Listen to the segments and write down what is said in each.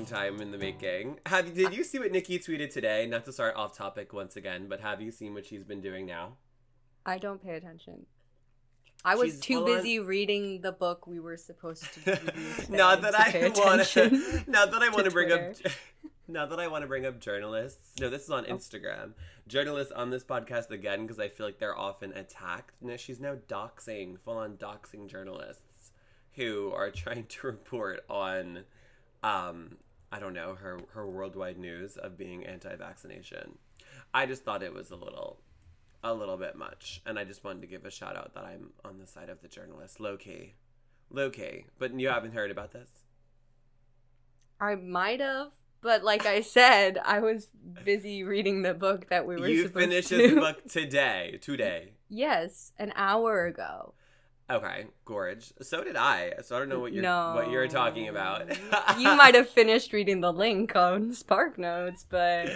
long time in the making. Have did you see what Nicki tweeted today? Not to start off topic once again, but have you seen what she's been doing now? I don't pay attention. I was She's too full on- busy reading the book we were supposed to today not that I want to. Not that I want to bring up. Not that I want to bring up journalists. No, this is Oh. on Instagram. Journalists on this podcast again because I feel like they're often attacked. No, she's now doxing, full on doxing journalists who are trying to report on, um, I don't know, her her worldwide news of being anti-vaccination. I just thought it was a little, a little bit much, and I just wanted to give a shout out that I'm on the side of the journalist, low key, low key. But you haven't heard about this. I might have, but like I said, I was busy reading the book that we were you supposed finished to. this book today. Today. yes, an hour ago. Okay, gorge. So did I. So I don't know what you're what you're talking about. you might have finished reading the link on Spark Notes, but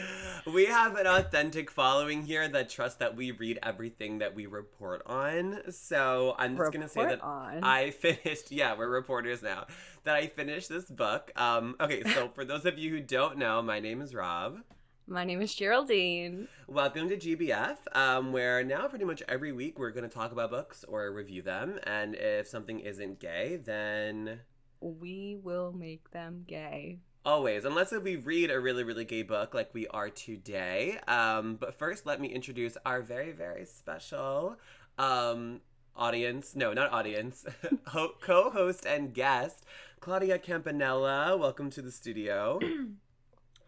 We have an authentic following here that trusts that we read everything that we report on. So I'm just gonna say that on. I finished. Yeah, we're reporters now. That I finished this book. Um. Okay. So for those of you who don't know, my name is Rob. My name is Geraldine. Welcome to GBF, um, where now pretty much every week we're going to talk about books or review them. And if something isn't gay, then We will make them gay. always, unless if we read a really, really gay book like we are today. Um, but first, let me introduce our very, very special um, audience. No, not audience. Co host and guest, Claudia Campanella. Welcome to the studio.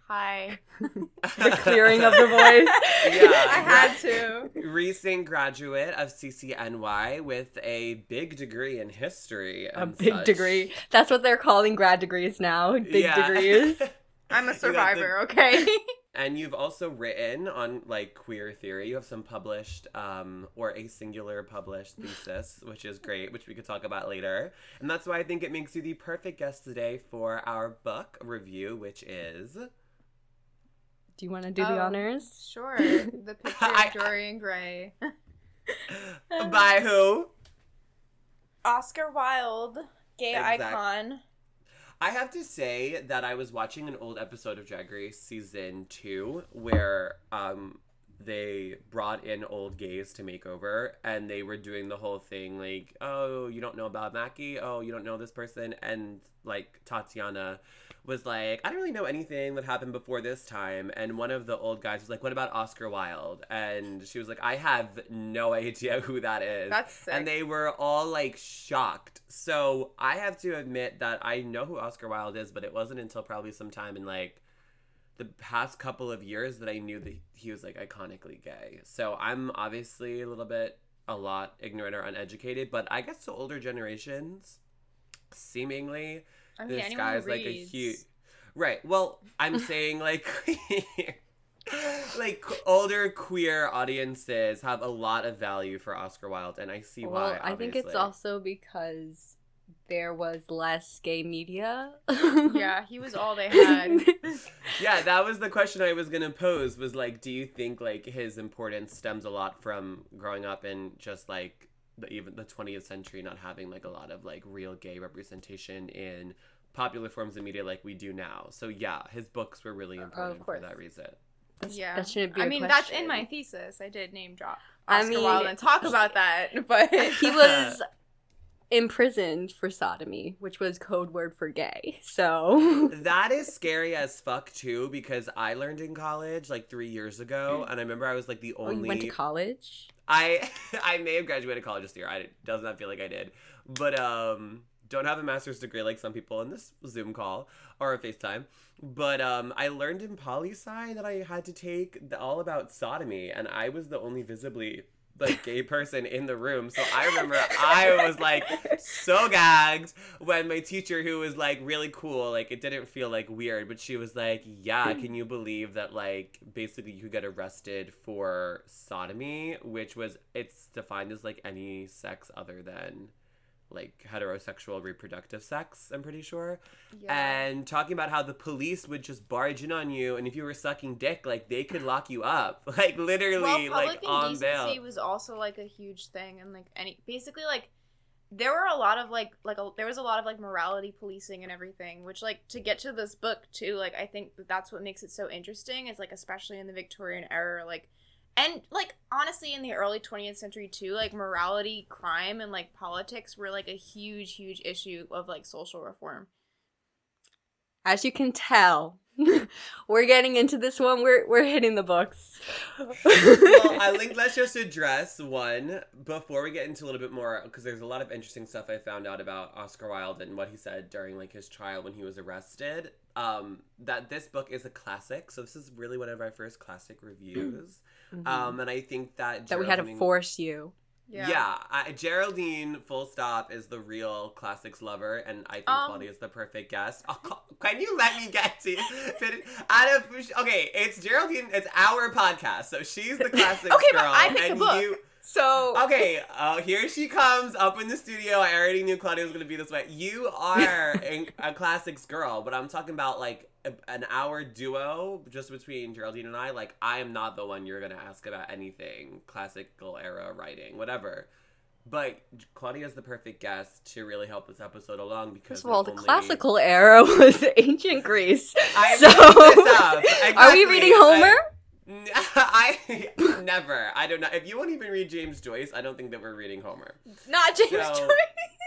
Hi. The clearing of the voice. Yeah. I had to. recent graduate of CCNY with a big degree in history. A big such. degree. That's what they're calling grad degrees now. Big Yeah. degrees. I'm a got the- survivor, okay? and you've also written on like queer theory. You have some published um, or a singular published thesis, which is great, which we could talk about later. And that's why I think it makes you the perfect guest today for our book review, which is Do you want to do the Oh. honors? Sure. The picture I- of Dorian Gray. by who? Oscar Wilde, gay Exact- icon. I have to say that I was watching an old episode of Drag Race season two where um they brought in old gays to make over and they were doing the whole thing like, oh, you don't know about Mackie? Oh, you don't know this person? And like Tatiana was like, I don't really know anything that happened before this time. And one of the old guys was like, What about Oscar Wilde? And she was like, I have no idea who that is That's sick. and they were all like shocked. So I have to admit that I know who Oscar Wilde is, but it wasn't until probably sometime in like the past couple of years that I knew that he was like iconically gay. So I'm obviously a little bit a lot ignorant or uneducated, but I guess to older generations, seemingly I mean, this anyone guy's who like a reads. huge right well i'm saying like like older queer audiences have a lot of value for oscar wilde and i see Well, why I think it's also because there was less gay media. Yeah, he was all they had. yeah that was the question i was gonna pose was like do you think like his importance stems a lot from growing up in just like the even the 20th century not having like a lot of like real gay representation in popular forms of media like we do now so yeah his books were really important for that reason That's- yeah. That shouldn't be. I a mean, that's in my thesis. I did name drop I Oscar mean, Wilde and talk about that, but he was imprisoned for sodomy, which was code word for gay. So That is scary as fuck too because I learned in college like three years ago, mm. and I remember I was like the oh, only. you went to college. I I may have graduated college this year. I does not feel like I did, but um, don't have a master's degree like some people in this Zoom call or a FaceTime. But um, I learned in poli sci that I had to take the, all about sodomy, and I was the only visibly like gay person in the room. So I remember I was like so gagged when my teacher, who was like really cool, like it didn't feel like weird, but she was like, "Yeah, can you believe that like basically you could get arrested for sodomy, which was it's defined as like any sex other than like heterosexual reproductive sex, I'm pretty sure. yeah. And talking about how the police would just barge in on you and if you were sucking dick, like they could lock you up. Like literally well, like on bail. was also like a huge thing, and like any basically like there were a lot of like like a, there was a lot of like morality policing and everything which like to get to this book too like i think that that's what makes it so interesting is like especially in the victorian era like and like honestly in the early 20th century too like morality crime and like politics were like a huge huge issue of like social reform As you can tell, we're getting into this one. We're we're hitting the books. well, I think let's just address one before we get into a little bit more because there's a lot of interesting stuff I found out about Oscar Wilde and what he said during like his trial when he was arrested. Um, that this book is a classic, so this is really one of our first classic reviews. Um, and I think that Mm-hmm. that we had to force you. Yeah, I, Geraldine, full stop, is the real classics lover, and I think Um, Claudia is the perfect guest. Oh, can you let me get to fit out of okay? It's Geraldine. It's our podcast, so she's the classics Okay, but girl, I picked the book. you. So Okay, uh, here she comes up in the studio. I already knew Claudia was gonna be this way. You are a, a classics girl, but I'm talking about like a, an hour duo just between Geraldine and I. Like, I am not the one you're gonna ask about anything classical era writing, whatever. But Claudia is the perfect guest to really help this episode along because all, the only- classical era was ancient Greece. I so up. are we Exactly. reading I- Homer? I never. I don't know. If you won't even read James Joyce, I don't think that we're reading Homer. not james So- joyce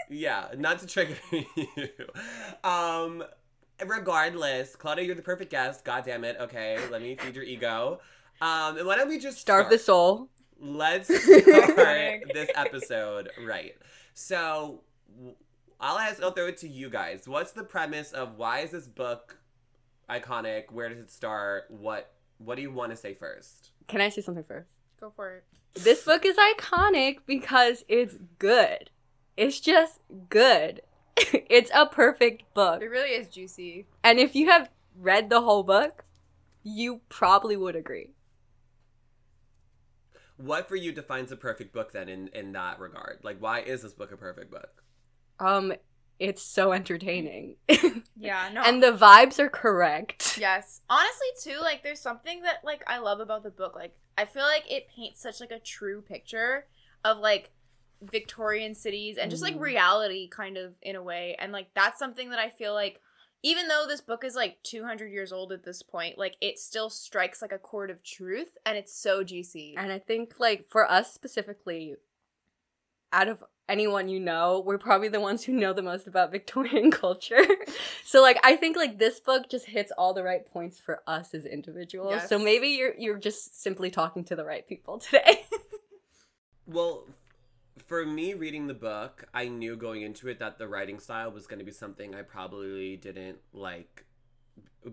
Yeah, not to trigger you. Um, regardless, Claudia, you're the perfect guest. God damn it. Okay, let me feed your ego. Um, and why don't we just Starve start? the soul. Let's start this episode right. So, w- I'll ask. I'll throw it to you guys. What's the premise of why is this book iconic? Where does it start? What What do you want to say first? Can I say something first? go for it This book is iconic because it's good. It's just good. it's a perfect book. it really is juicy And if you have read the whole book, you probably would agree. What for you defines a perfect book then in in that regard? Like, why is this book a perfect book? Um, it's so entertaining. yeah no and the vibes are correct. Yes. Honestly too, like there's something that like I love about the book. Like I feel like it paints such like a true picture of like Victorian cities and just like Mhm. reality kind of in a way. And like that's something that I feel like even though this book is like 200 years old at this point, like it still strikes like a chord of truth and it's so juicy. And I think, like, for us specifically, out of anyone you know, we're probably the ones who know the most about Victorian culture. so, like, I think like this book just hits all the right points for us as individuals. So maybe you're you're just simply talking to the right people today. Well, f- for me reading the book, I knew going into it that the writing style was going to be something I probably didn't like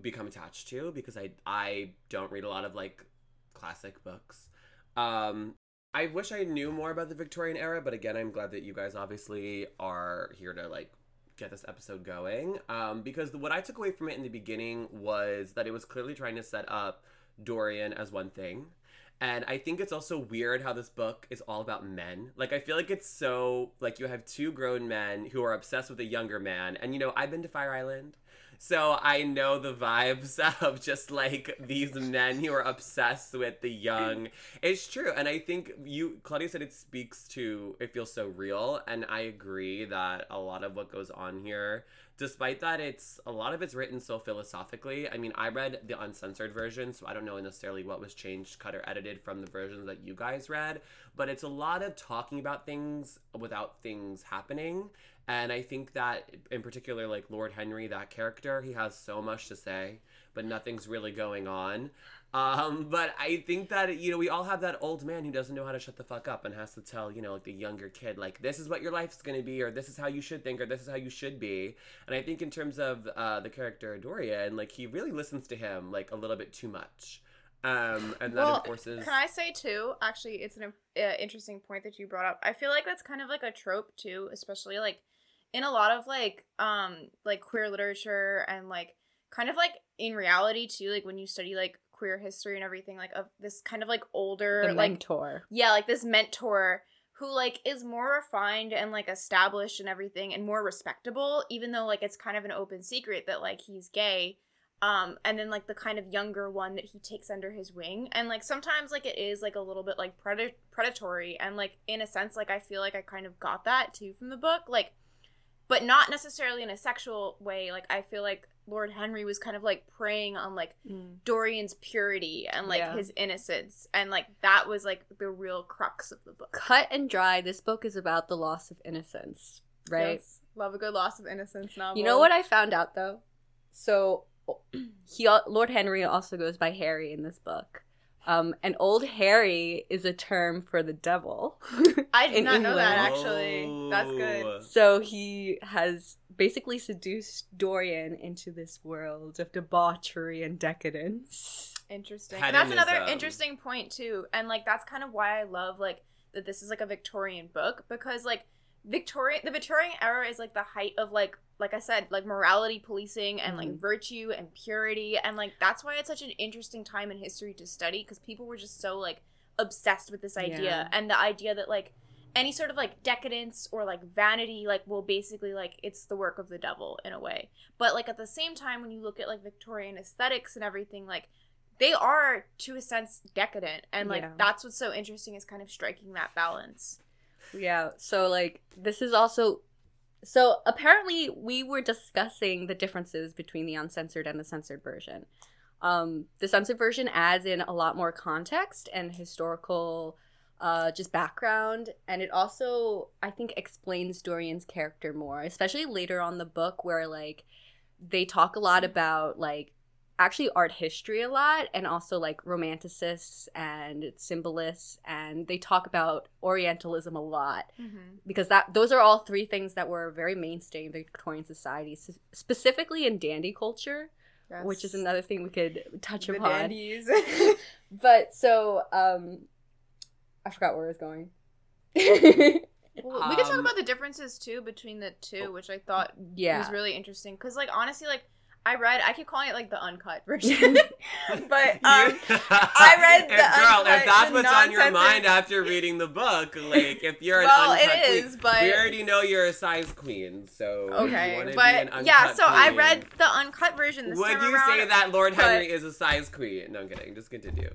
become attached to because I I don't read a lot of like classic books. Um I wish I knew more about the Victorian era, but again, I'm glad that you guys obviously are here to like get this episode going. Um because what I took away from it in the beginning was that it was clearly trying to set up Dorian as one thing. And I think it's also weird how this book is all about men. Like, I feel like it's so, like, you have two grown men who are obsessed with a younger man. And, you know, I've been to Fire Island. So I know the vibes of just like these men who are obsessed with the young. It's true. And I think you, Claudia said it speaks to, it feels so real. And I agree that a lot of what goes on here despite that it's a lot of it's written so philosophically i mean i read the uncensored version so i don't know necessarily what was changed cut or edited from the versions that you guys read but it's a lot of talking about things without things happening and i think that in particular like lord henry that character he has so much to say but nothing's really going on um, but I think that you know we all have that old man who doesn't know how to shut the fuck up and has to tell you know like the younger kid like this is what your life's gonna be or this is how you should think or this is how you should be. And I think in terms of uh, the character Dorian, like he really listens to him like a little bit too much, um, and that well, enforces. can I say too? Actually, it's an uh, interesting point that you brought up. I feel like that's kind of like a trope too, especially like in a lot of like um like queer literature and like kind of like in reality too. Like when you study like queer history and everything, like of this kind of like older the like mentor. yeah, like this mentor who like is more refined and like established and everything and more respectable, even though like it's kind of an open secret that like he's gay. um and then like the kind of younger one that he takes under his wing and like sometimes like it is like a little bit like pred- predatory and like in a sense like i feel like i kind of got that too from the book like but not necessarily in a sexual way like i feel like lord henry was kind of like preying on like mm. dorian's purity and like Yeah. his innocence and like that was like the real crux of the book Cut and dry, this book is about the loss of innocence, right? Yes. love a good loss of innocence novel You know what I found out though? So he Lord Henry also goes by Harry in this book. Um, and old Harry is a term for the devil. i did in not know that actually that's good Oh. So he has basically seduced Dorian into this world of debauchery and decadence. Interesting. And that's another interesting point too. And like that's kind of why I love like that this is like a Victorian book because like Victorian the Victorian era is like the height of like like I said like morality policing and like Mhm. virtue and purity and like that's why it's such an interesting time in history to study because people were just so like obsessed with this idea Yeah. and the idea that like any sort of like decadence or like vanity like will basically like it's the work of the devil in a way but like at the same time when you look at like victorian aesthetics and everything like they are to a sense decadent and like Yeah. that's what's so interesting is kind of striking that balance Yeah, so like this is also so apparently we were discussing the differences between the uncensored and the censored version. Um the censored version adds in a lot more context and historical uh just background and it also I think explains Dorian's character more, especially later on the book where like they talk a lot about like actually art history a lot and also like romanticists and symbolists and they talk about orientalism a lot because that those are all three things that were very mainstay in Victorian society specifically in dandy culture which is another thing we could touch the upon. dandies. But so um I forgot where I was going. Well, we could talk Um, about the differences too between the two which i thought yeah. was really interesting because like honestly like i read i keep calling it like the uncut version but um I read the if, girl, uncut, if that's what's on your mind after reading the book, like if you're an well uncut it queen, but we already know you're a size queen, so okay but yeah so i read the uncut version this Would you around say that Lord but- Henry is a size queen? No, I'm kidding. Just continue.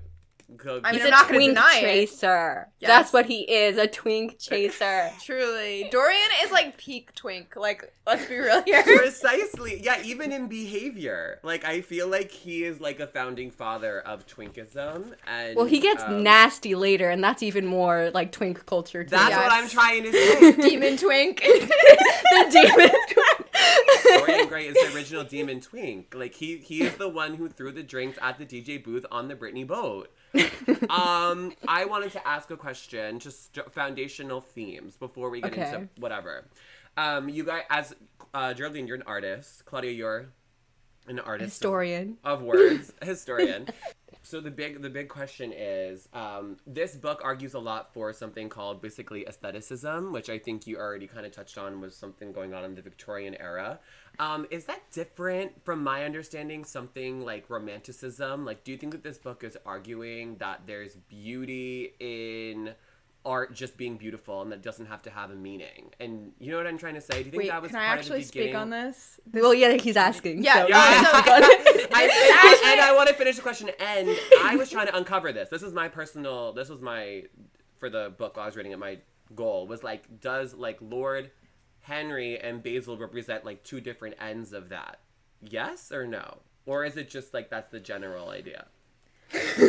Go- I mean, he's I'm a not twink deny chaser Yes. that's what he is a twink chaser truly dorian is like peak twink like let's be real here Precisely. Yeah, even in behavior. Like I feel like he is like a founding father of twinkism and well he gets um, nasty later and that's even more like twink culture too. That's Yes. what I'm trying to say. demon twink the demon twink. Dorian Gray is the original demon twink. Like he he is the one who threw the drinks at the DJ booth on the Britney boat. um, I wanted to ask a question, just foundational themes before we get Okay. into whatever. Um, you guys, as uh, Geraldine, you're an artist. Claudia, you're an artist. historian of words, historian. So the big the big question is, um, this book argues a lot for something called basically aestheticism, which I think you already kind of touched on was something going on in the Victorian era. Um, is that different from my understanding? Something like romanticism? Like, do you think that this book is arguing that there's beauty in art just being beautiful and that doesn't have to have a meaning? And you know what I'm trying to say? Do you think wait that was can i actually of the speak on this well yeah he's asking Yeah, so- yeah, Yeah, so- I, I- actually- and I want to finish the question. And I was trying to uncover this. This is my personal. This was my for the book while I was reading it. My goal was like, does like Lord Henry and Basil represent like two different ends of that? Yes or no? Or is it just like that's the general idea?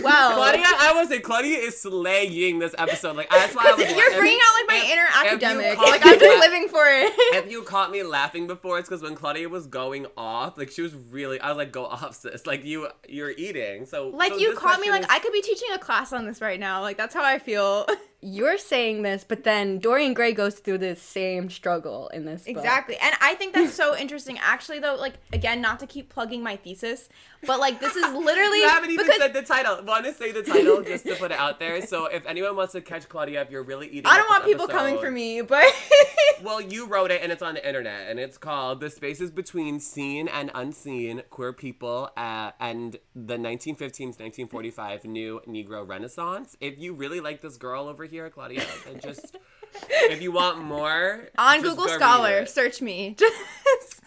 Well Claudia, I was say Claudia is slaying this episode. Like that's why I was. You're bringing out like my if- inner academic. Like I'm just living for it. if you caught me laughing before, it's because when Claudia was going off, like she was really, I was like, "Go off, sis!" Like you, you're eating. So like so you caught me question like I could be teaching a class on this right now. Like that's how I feel. you're saying this but then dorian gray goes through the same struggle in this book. exactly. And I think that's so interesting. Actually though, like again, not to keep plugging my thesis, but like this is literally You haven't even because said the title. Want to say the title just to put it out there. So if anyone wants to catch Claudia, if you're really eating, I don't want this people coming for me, but Well, you wrote it and it's on the internet, and it's called "The Spaces Between Seen and Unseen: Queer People uh, and the 1915 1945 New Negro Renaissance." If you really like this girl over here, Claudia, then just if you want more on Google Scholar, search me.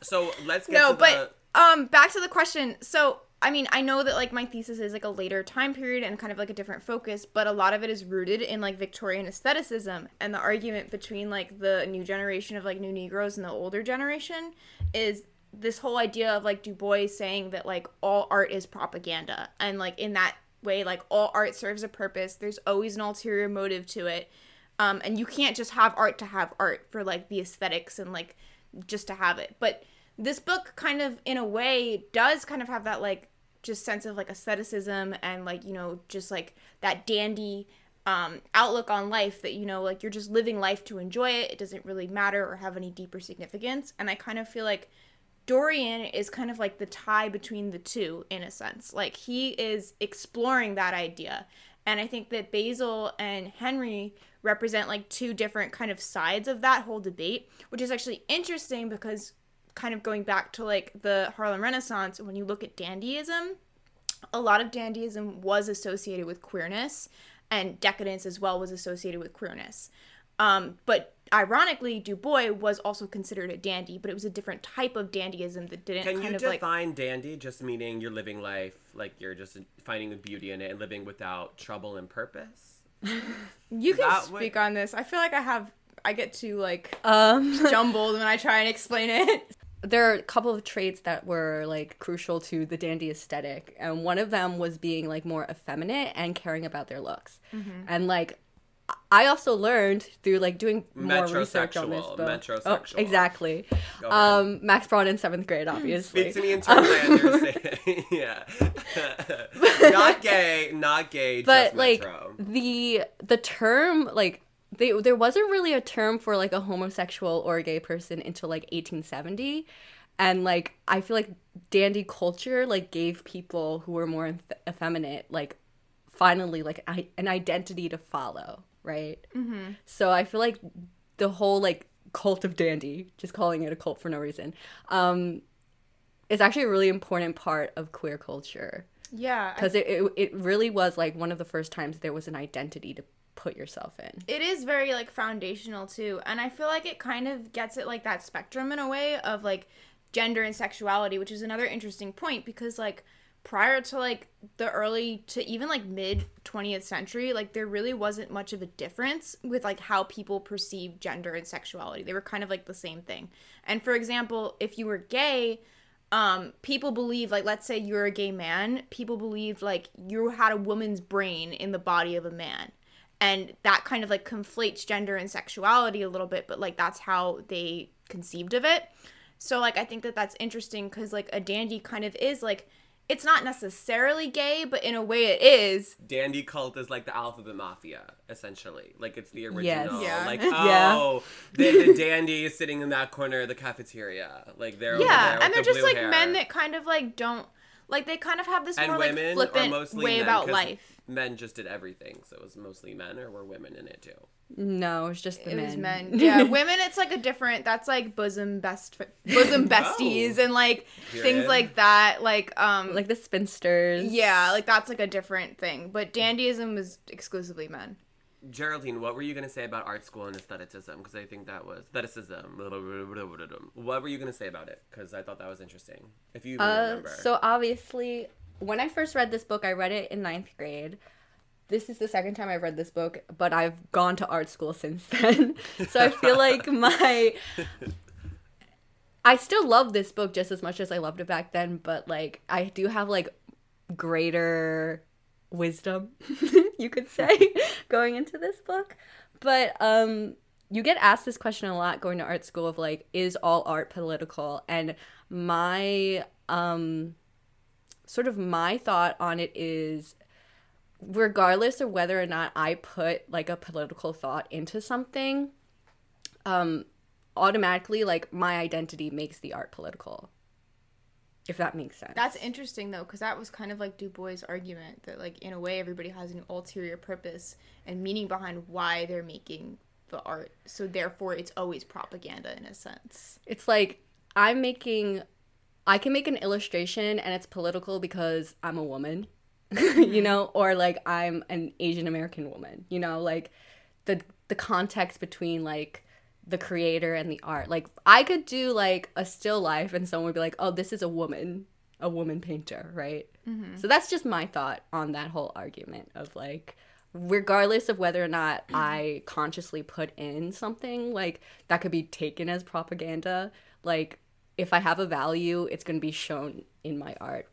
So let's get no, but um back to the question. So i mean i know that like my thesis is like a later time period and kind of like a different focus but a lot of it is rooted in like victorian aestheticism and the argument between like the new generation of like new negroes and the older generation is this whole idea of like du bois saying that like all art is propaganda. And like in that way like all art serves a purpose. There's always an ulterior motive to it. Um, and you can't just have art to have art for like the aesthetics and like just to have it. But this book kind of in a way does kind of have that like just sense of like aestheticism and like you know just like that dandy um, outlook on life that you know like you're just living life to enjoy it. It doesn't really matter or have any deeper significance. And i kind of feel like dorian is kind of like the tie between the two in a sense like he is exploring that idea and i think that basil and henry represent like two different kind of sides of that whole debate which is actually interesting because kind of going back to like the Harlem Renaissance, when you look at dandyism, a lot of dandyism was associated with queerness, and decadence as well was associated with queerness. Um, but ironically, Du Bois was also considered a dandy, but it was a different type of dandyism that didn't Can kind you of like. define dandy just meaning you're living life like you're just finding the beauty in it and living without trouble and purpose? You can that speak way- on this. I feel like I have. I get too like Um, jumbled when I try and explain it. there are a couple of traits that were like crucial to the dandy aesthetic and one of them was being like more effeminate and caring about their looks and like i also learned through like doing more research on this book metrosexual. Oh, exactly um max braun in seventh grade obviously Speak to me in terms I understand. yeah. not gay, not gay, but just like metro. the the term like they, there wasn't really a term for like a homosexual or a gay person until like 1870 and like i feel like dandy culture like gave people who were more eff- effeminate like finally like I- an identity to follow right mm-hmm. so i feel like the whole like cult of dandy just calling it a cult for no reason um is actually a really important part of queer culture Yeah, I because it, it it really was like one of the first times there was an identity to put yourself in. it is very like foundational too and i feel like it kind of gets it like that spectrum in a way of like gender and sexuality which is another interesting point because like prior to like the early to even like mid 20th century like there really wasn't much of a difference with like how people perceive gender and sexuality. They were kind of like the same thing. And for example if you were gay um people believe like let's say you're a gay man people believed like you had a woman's brain in the body of a man. And that kind of like conflates gender and sexuality a little bit but like that's how they conceived of it. So like i think that that's interesting because like a dandy kind of is like it's not necessarily gay but in a way it is Dandy cult is like the alphabet mafia, essentially. Like it's the original. Yes. Yeah. Like Yeah. oh, the, the dandy is sitting in that corner of the cafeteria. Like they're over yeah there and they're the just like hair. men that kind of like don't like they kind of have this and more like women are flippant mostly way men, about 'cause life Men just did everything, so it was mostly men, or were women in it too? No, it's just the it men. was men yeah women it's like a different that's like bosom best bosom besties and like things Period. like that like um like the spinsters. yeah like that's like a different thing but dandyism was exclusively men Geraldine, what were you gonna say about art school and aestheticism? Because I think that was aestheticism. What were you gonna say about it? Because I thought that was interesting. If you Uh, remember. so obviously, when I first read this book, I read it in ninth grade. This is the second time I've read this book, but I've gone to art school since then. so I feel like my. I still love this book just as much as I loved it back then, but like I do have like greater wisdom, you could say, going into this book. But um you get asked this question a lot going to art school of like is all art political and my um sort of my thought on it is regardless of whether or not I put like a political thought into something um automatically like my identity makes the art political if that makes sense That's interesting though, because that was kind of like Du Bois' argument that, like, in a way, everybody has an ulterior purpose and meaning behind why they're making the art. So therefore, it's always propaganda in a sense. it's like i'm making i can make an illustration and it's political because i'm a woman you mm-hmm. know or like i'm an asian american woman you know like the the context between like the creator and the art. Like I could do like a still life and someone would be like, "Oh, this is a woman, a woman painter," right? Mm-hmm. So that's just my thought on that whole argument of like regardless of whether or not I consciously put in something like that could be taken as propaganda, like if I have a value, it's going to be shown in my art.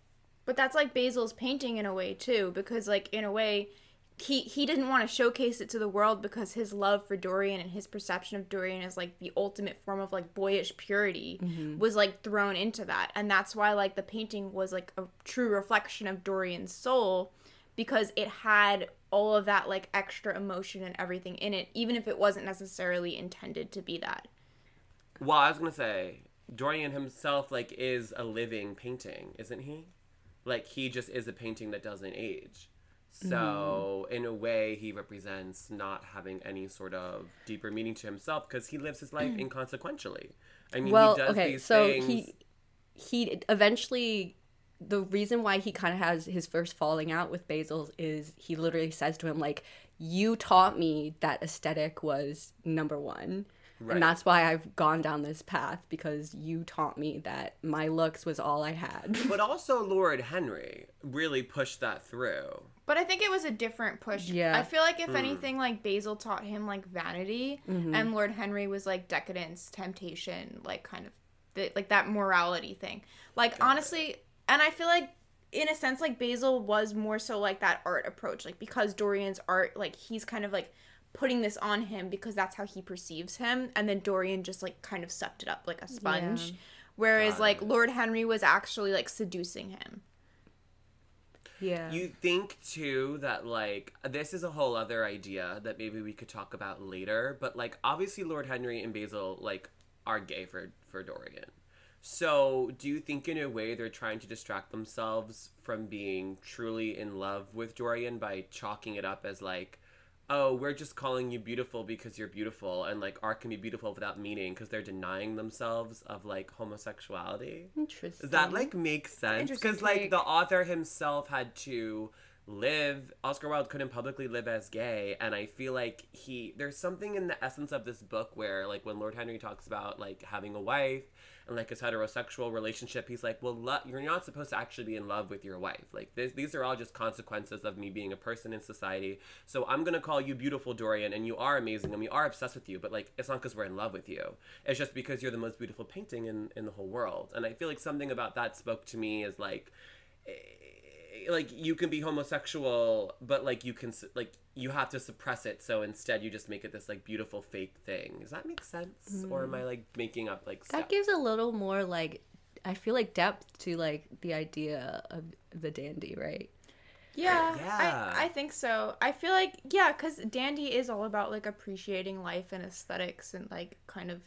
But that's like Basil's painting in a way too, because like in a way, he he didn't want to showcase it to the world because his love for Dorian and his perception of Dorian as like the ultimate form of like boyish purity mm-hmm. was like thrown into that, and that's why like the painting was like a true reflection of Dorian's soul, because it had all of that like extra emotion and everything in it, even if it wasn't necessarily intended to be that. Well, I was gonna say Dorian himself like is a living painting, isn't he? Like he just is a painting that doesn't age. Mm-hmm. So in a way, he represents not having any sort of deeper meaning to himself because he lives his life mm. inconsequentially. I mean, well, he does okay, so things. he he eventually the reason why he kind of has his first falling out with Basil is he literally says to him like you taught me that aesthetic was number 1 Right. and that's why I've gone down this path because you taught me that my looks was all I had. But also, Lord Henry really pushed that through. But I think it was a different push. Yeah. I feel like if anything, like Basil taught him like vanity, mm-hmm. and Lord Henry was like decadence, temptation, like kind of the, like that morality thing. Like honestly, and I feel like in a sense, like Basil was more so like that art approach, like because Dorian's art, like he's kind of like putting this on him because that's how he perceives him, and then Dorian just like kind of sucked it up like a sponge. Yeah. Whereas Got like it. Lord Henry was actually like seducing him. Yeah. You think too that like this is a whole other idea that maybe we could talk about later, but like obviously Lord Henry and Basil like are gay for for Dorian. So, do you think in a way they're trying to distract themselves from being truly in love with Dorian by chalking it up as like oh, we're just calling you beautiful because you're beautiful and like art can be beautiful without meaning because they're denying themselves of like homosexuality? Interesting. Does that like make sense? Interesting Because like the author himself had to live. Oscar Wilde couldn't publicly live as gay, and I feel like he there's something in the essence of this book where like when Lord Henry talks about like having a wife and like his heterosexual relationship, he's like, well, lo- you're not supposed to actually be in love with your wife. Like this, these are all just consequences of me being a person in society. So I'm gonna call you beautiful, Dorian, and you are amazing, and we are obsessed with you. But like, it's not because we're in love with you. It's just because you're the most beautiful painting in in the whole world. And I feel like something about that spoke to me as like eh, like you can be homosexual but like you can like you have to suppress it so instead you just make it this like beautiful fake thing does that make sense or am hmm. i like making up like That stuff? gives a little more like I feel like depth to like the idea of the dandy, right? Yeah, Yeah. I, I think so. I feel like yeah, because Dandy is all about like appreciating life and aesthetics and like kind of,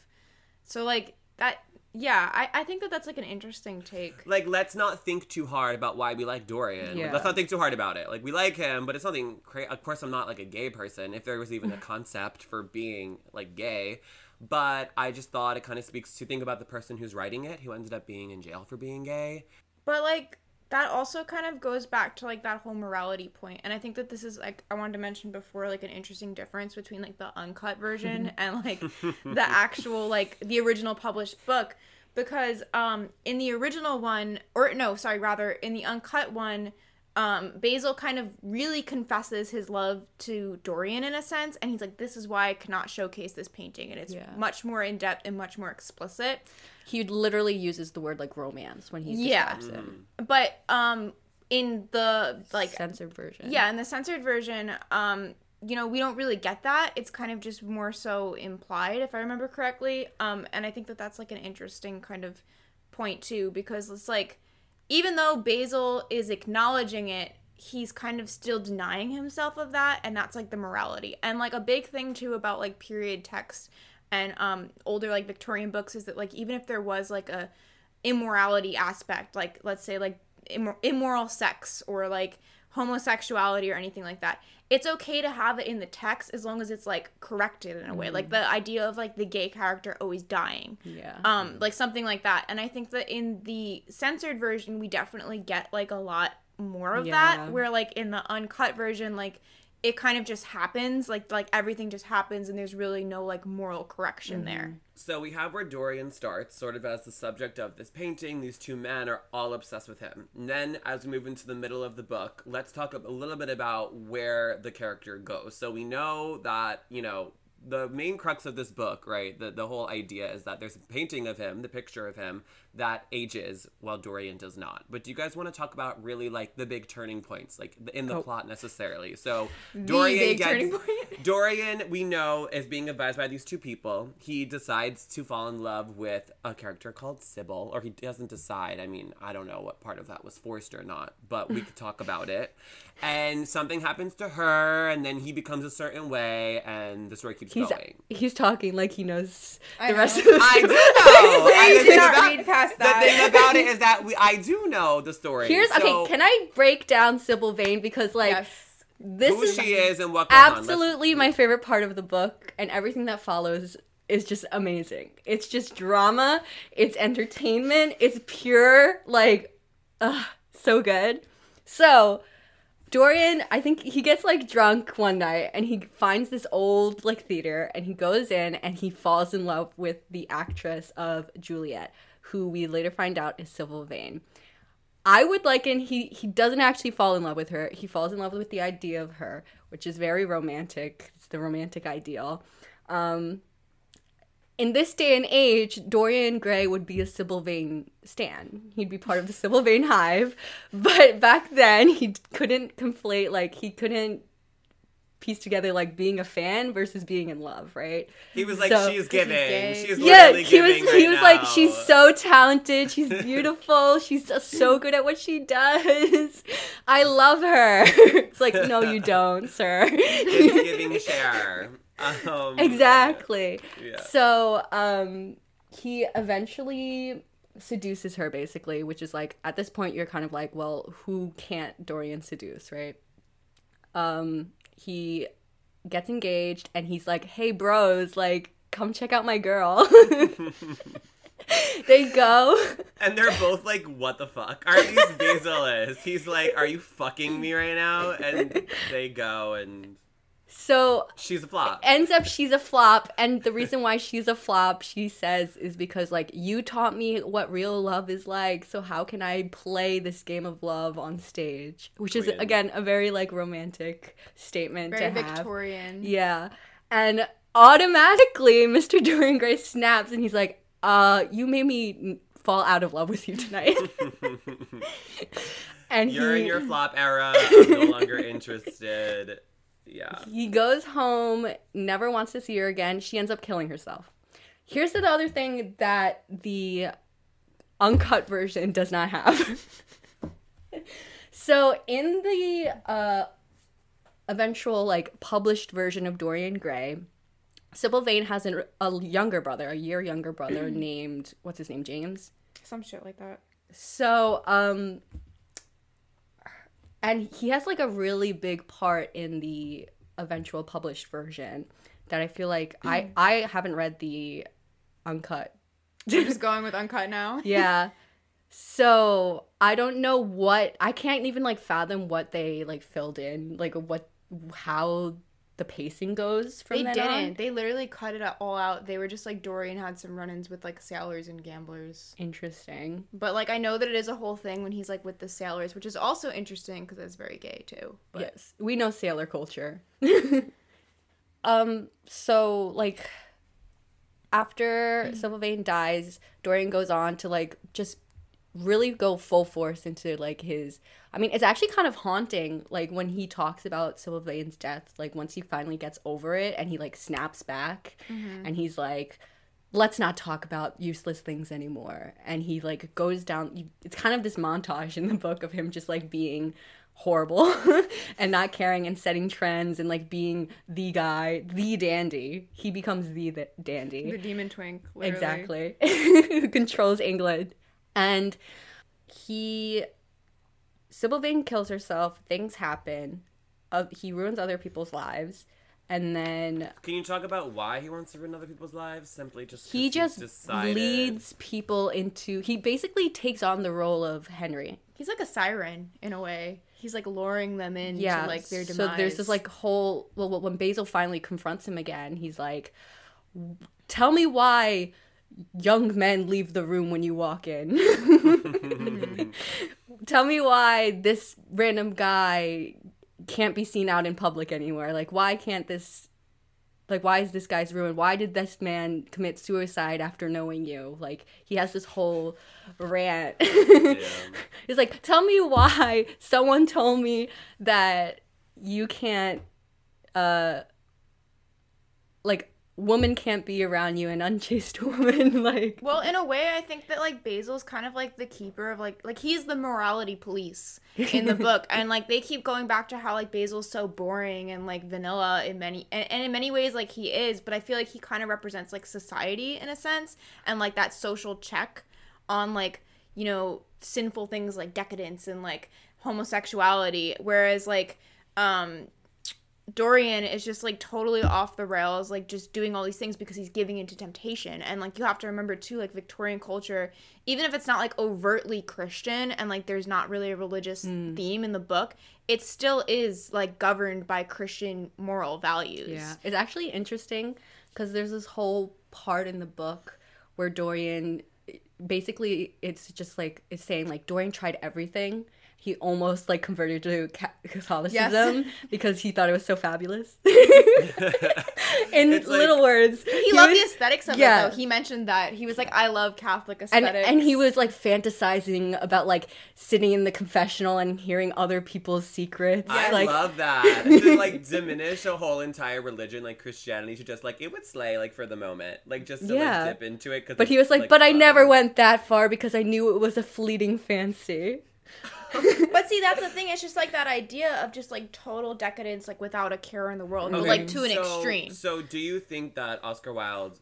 so like that. Yeah, I, I think that that's like an interesting take. like let's not think too hard about why we like dorian Yeah. let's not think too hard about it like we like him but it's nothing cra- of course i'm not like a gay person if there was even a concept for being like gay but i just thought it kind of speaks to think about the person who's writing it who ended up being in jail for being gay But like that also kind of goes back to like that whole morality point, and I think that this is like I wanted to mention before like an interesting difference between like the uncut version and like the actual like the original published book because um in the original one or no sorry rather in the uncut one um Basil kind of really confesses his love to Dorian in a sense and he's like this is why I cannot showcase this painting and it's Yeah. much more in depth and much more explicit He literally uses the word like romance when he Yeah. describes him. but um in the like censored version. yeah in the censored version um you know we don't really get that it's kind of just more so implied if i remember correctly um and i think that that's like an interesting kind of point too because it's like even though basil is acknowledging it he's kind of still denying himself of that and that's like the morality and like a big thing too about like period text and um older like victorian books is that like even if there was like a immorality aspect like let's say like immor- immoral sex or like homosexuality or anything like that it's okay to have it in the text as long as it's like corrected in a way. Like the idea of like the gay character always dying. Yeah. um like something like that. And i think that in the censored version we definitely get like a lot more of Yeah. that where like in the uncut version like it kind of just happens like like everything just happens and there's really no like moral correction there mm-hmm. So we have where Dorian starts, sort of as the subject of this painting. These two men are all obsessed with him. And then, as we move into the middle of the book, let's talk a little bit about where the character goes. So we know that, you know, the main crux of this book, right? The, the whole idea is that there's a painting of him, the picture of him, that ages while Dorian does not. But do you guys want to talk about really like the big turning points, like in the Oh. plot necessarily? So Dorian big gets turning point. Dorian, we know, is being advised by these two people. He decides to fall in love with a character called Sybil, or he doesn't decide. I mean, I don't know what part of that was forced or not, but we could talk about it. And something happens to her, and then he becomes a certain way, and the story keeps He's going. he's talking like he knows I the rest of the I do story. know. I You the thing cannot about- read past The thing about it is that we, I do know the story. Here's So, okay. Can I break down Sybil Vane because like yes this who is she is and what goes on. Absolutely my favorite part of the book, and everything that follows is just amazing. It's just drama. It's entertainment. It's pure like, ugh, so good. So. Dorian, I think he gets like drunk one night and he finds this old like theater and he goes in and he falls in love with the actress of Juliet, who we later find out is Sybil Vane. I would liken he he doesn't actually fall in love with her. He falls in love with the idea of her, which is very romantic. It's the romantic ideal. Um, in this day and age, Dorian Gray would be a Sybil Vane stan. He'd be part of the Sybil Vane hive. But back then, he couldn't conflate like he couldn't piece together like being a fan versus being in love, right? He was like, So- she's he's giving. She's yeah, he was giving he right was like she's so talented, she's beautiful, she's so good at what she does. I love her. it's like no you don't, sir. It's giving share. Um, exactly. Yeah. So, um he eventually seduces her basically, which is like at this point you're kind of like, well, who can't Dorian seduce, right? Um he gets engaged and he's like, "Hey bros, like come check out my girl." they go. And they're both like, what the fuck? Are these Basil He's like, are you fucking me right now? And they go and So she's a flop. ends up she's a flop and the reason why she's a flop she says is because like you taught me what real love is like so how can i play this game of love on stage which is Weird. again a very like romantic statement very to have victorian yeah and automatically mr dorian gray snaps and he's like uh you made me fall out of love with you tonight and You're he, in your flop era. I'm no longer interested. Yeah. He goes home, never wants to see her again. She ends up killing herself. Here's the other thing that the uncut version does not have. so in the uh, eventual like published version of Dorian Gray, Sybil Vane has an, a younger brother, a year younger brother named what's his name, James. some shit like that So, um, and he has like a really big part in the eventual published version that I feel like I mm. I haven't read the uncut. we're just going with uncut now Yeah. So I don't know what I can't even like fathom what they like filled in, like what how the pacing goes from they didn't on. they literally cut it all out they were just like dorian had some run-ins with like sailors and gamblers Interesting. but like i know that it is a whole thing when he's like with the sailors which is also interesting because it's very gay too but Yes, we know sailor culture. um, so like after Sybil Vane dies, Dorian goes on to like just really go full force into like his I mean, it's actually kind of haunting like when he talks about Sybil Vane's death, like once he finally gets over it and he like snaps back mm-hmm. and he's like let's not talk about useless things anymore. And he like goes down it's kind of this montage in the book of him just like being horrible and not caring and setting trends and like being the guy the dandy. He becomes the, the dandy. The demon twink literally. exactly. Who controls england and he sybil vane kills herself things happen uh, he ruins other people's lives and then Can you talk about why he wants to ruin other people's lives? Simply just he just decided- leads people into he basically takes on the role of henry he's like a siren in a way he's like luring them in yeah, like their demise. so there's this like whole well when Basil finally confronts him again, he's like, "Tell me why." Young men leave the room when you walk in. Tell me why this random guy can't be seen out in public anywhere. Like, why can't this, like, why is this guy's ruined? Why did this man commit suicide after knowing you? Like, he has this whole rant. He's like, tell me why someone told me that you can't, uh, like, woman can't be around you an unchaste woman like. Well in a way i think that like basil's kind of like the keeper of like like he's the morality police in the book. And like they keep going back to how like basil's so boring and like vanilla in many and, and in many ways like he is but i feel like he kind of represents like society in a sense and like that social check on like you know sinful things like decadence and like homosexuality. Whereas like um Dorian is just like totally off the rails, like just doing all these things because he's giving into temptation. And like you have to remember too, like Victorian culture, even if it's not like overtly Christian and like there's not really a religious mm. theme in the book, it still is like governed by Christian moral values. Yeah. It's actually interesting because there's this whole part in the book where Dorian basically it's just like it's saying like Dorian tried everything he almost like converted to Catholicism yes. because he thought it was so fabulous. In it's little like, words, he, he loved was, the aesthetics of yeah. it. Though he mentioned that he was like, "I love Catholic aesthetics," and, and he was like fantasizing about like sitting in the confessional and hearing other people's secrets. I like, love that. to like diminish a whole entire religion like Christianity to just like it would slay like for the moment, like just to yeah. like dip into it. But he was like, like "But fun. I never went that far because I knew it was a fleeting fancy." but see, that's the thing. It's just like that idea of just like total decadence, like without a care in the world, okay. but like to an so, extreme. So, do you think that Oscar Wilde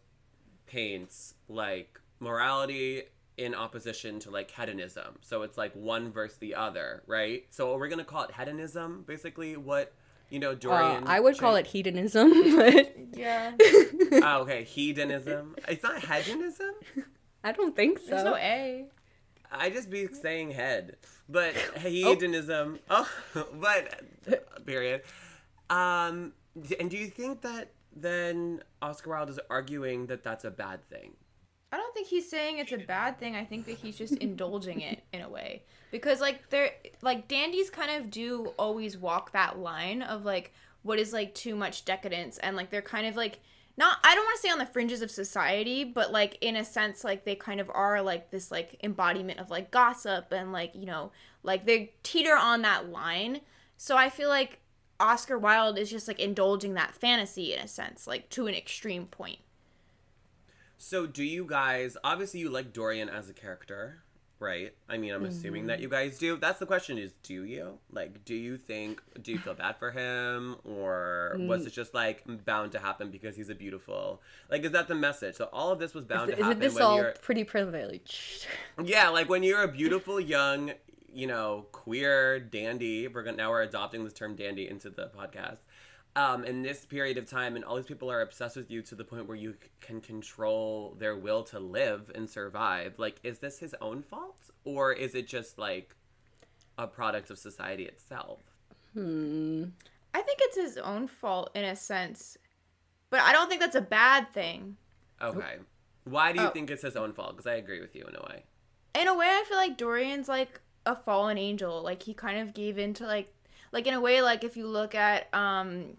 paints like morality in opposition to like hedonism? So it's like one versus the other, right? So we're gonna call it hedonism, basically. What you know, Dorian. Uh, I would call it hedonism, but yeah. oh, okay, hedonism. It's not hedonism. I don't think so. There's no A. I just be saying head, but hedonism. Oh, oh but period. Um, and do you think that then Oscar Wilde is arguing that that's a bad thing? I don't think he's saying it's a bad thing. I think that he's just indulging it in a way because like they're like dandies kind of do always walk that line of like what is like too much decadence and like they're kind of like not I don't want to say on the fringes of society, but like in a sense like they kind of are like this like embodiment of like gossip and like, you know, like they teeter on that line. So I feel like Oscar Wilde is just like indulging that fantasy in a sense, like to an extreme point. So do you guys obviously you like Dorian as a character? Right? I mean, I'm mm-hmm. assuming that you guys do. That's the question is do you? Like, do you think, do you feel bad for him? Or mm. was it just like bound to happen because he's a beautiful, like, is that the message? So all of this was bound is, to happen. Is this all pretty privileged? Yeah, like when you're a beautiful young, you know, queer dandy, we're gonna, now we're adopting this term dandy into the podcast um, in this period of time, and all these people are obsessed with you to the point where you c- can control their will to live and survive. Like, is this his own fault, or is it just like a product of society itself? Hmm. I think it's his own fault in a sense, but I don't think that's a bad thing. Okay. Why do you oh. think it's his own fault? Because I agree with you in a way. In a way, I feel like Dorian's like a fallen angel. Like he kind of gave in to like like in a way like if you look at um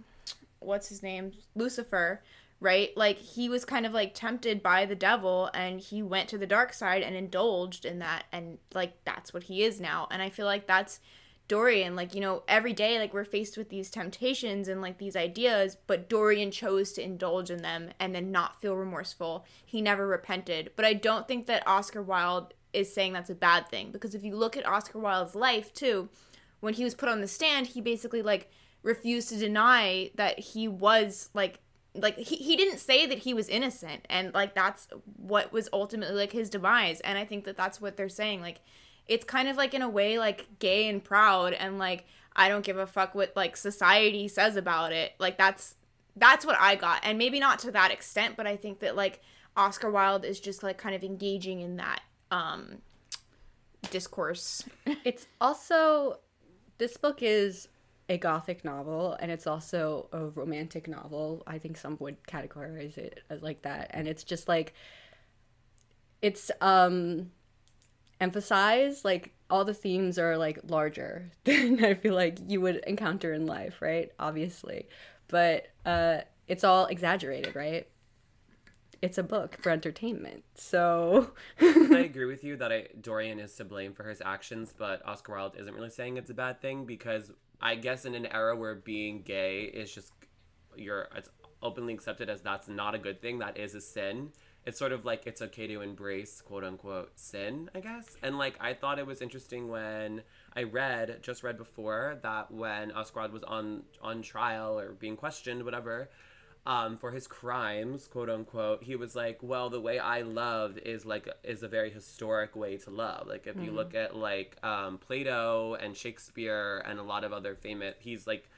what's his name? Lucifer right? Like he was kind of like tempted by the devil and he went to the dark side and indulged in that and like that's what he is now. And i feel like that's dorian. Like you know every day like we're faced with these temptations and like these ideas but dorian chose to indulge in them and then not feel remorseful. He never repented. But i don't think that oscar wilde is saying that's a bad thing because if you look at oscar wilde's life too when he was put on the stand, he basically like refused to deny that he was like like he, he didn't say that he was innocent and like that's what was ultimately like his demise and i think that that's what they're saying like it's kind of like in a way like gay and proud and like i don't give a fuck what like society says about it like that's that's what i got and maybe not to that extent but i think that like oscar wilde is just like kind of engaging in that um discourse. It's also this book is a gothic novel and it's also a romantic novel. I think some would categorize it as like that. And it's just like it's um emphasized like all the themes are like larger than I feel like you would encounter in life, right? Obviously. But uh it's all exaggerated, right? It's a book for entertainment. So I agree with you that I, Dorian is to blame for his actions, but Oscar Wilde isn't really saying it's a bad thing because I guess in an era where being gay is just you're it's openly accepted as that's not a good thing, that is a sin. It's sort of like it's okay to embrace quote unquote sin, I guess. And like I thought it was interesting when I read, just read before, that when Oscar Wilde was on on trial or being questioned, whatever, um, for his crimes, quote unquote, he was like, "Well, the way I loved is like is a very historic way to love. Like if you look at like um, Plato and Shakespeare and a lot of other famous, he's like."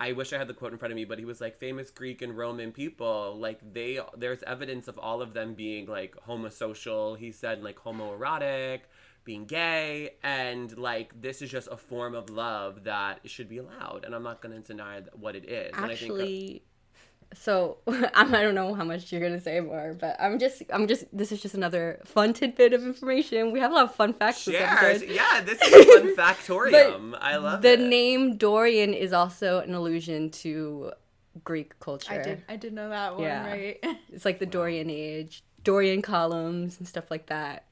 I wish I had the quote in front of me, but he was like famous Greek and Roman people. Like they, there's evidence of all of them being like homosocial. He said like homoerotic, being gay, and like this is just a form of love that should be allowed. And I'm not going to deny what it is. and I think actually so I'm, don't know how much you're gonna say more, but I'm just I'm just this is just another fun tidbit of information. We have a lot of fun facts this Yeah, this is a fun factorium. I love it. the it. name Dorian is also an allusion to Greek culture. I did I did know that one, Yeah. right? It's like the Dorian age, Dorian columns and stuff like that.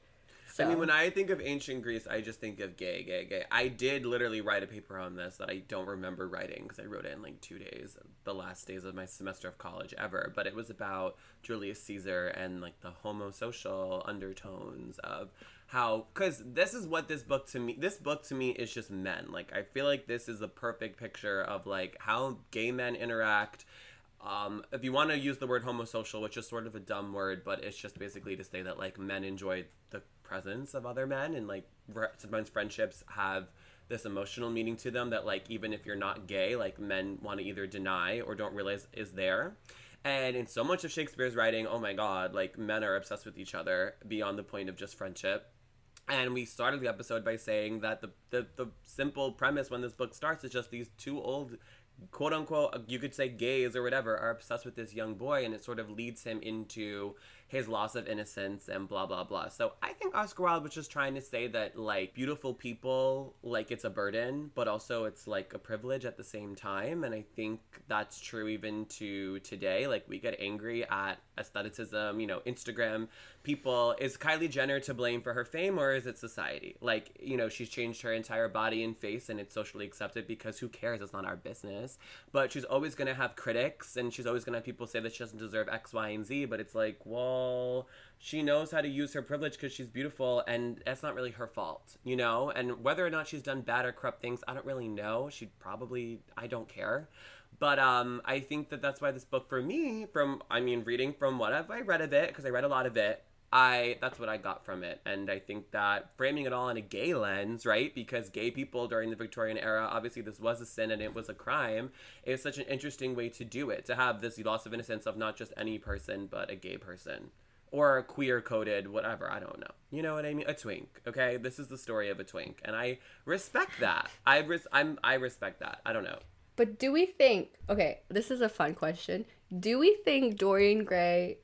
So I mean, when I think of ancient Greece, I just think of gay, gay, gay. I did literally write a paper on this that I don't remember writing because I wrote it in like two days, the last days of my semester of college ever. But it was about Julius Caesar and like the homosocial undertones of how, because this is what this book to me, this book to me is just men. Like, I feel like this is a perfect picture of like how gay men interact. Um, if you want to use the word homosocial, which is sort of a dumb word, but it's just basically to say that like men enjoy the presence of other men and like sometimes friendships have this emotional meaning to them that like even if you're not gay, like men want to either deny or don't realize is there. And in so much of Shakespeare's writing, oh my god, like men are obsessed with each other beyond the point of just friendship. And we started the episode by saying that the, the, the simple premise when this book starts is just these two old quote unquote you could say gays or whatever are obsessed with this young boy and it sort of leads him into his loss of innocence and blah blah blah. So i think oscar wilde was just trying to say that like beautiful people like it's a burden but also it's like a privilege at the same time. And i think that's true even to today. Like we get angry at aestheticism you know instagram people. Is kylie jenner to blame for her fame or is it society? Like you know she's changed her entire body and face and it's socially accepted because who cares? It's not our business. But she's always to have critics and she's always to have people say that she doesn't deserve x y and z but it's like well she knows how to use her privilege because she's beautiful and that's not really her fault you know? And whether or not she's done bad or corrupt things i don't really know. She probably i don't care. But um, I think that that's why this book for me, from I mean, reading from what have I read of it, because I read a lot of it, I that's what I got from it, and I think that framing it all in a gay lens, right? Because gay people during the Victorian era, obviously this was a sin and it was a crime, is such an interesting way to do it. To have this loss of innocence of not just any person, but a gay person. Or queer coded, whatever, I don't know. You know what I mean? A twink, okay? This is the story of a twink, and I respect that. I res- I'm I respect that. I don't know. But do we think okay, this is a fun question. Do we think Dorian Gray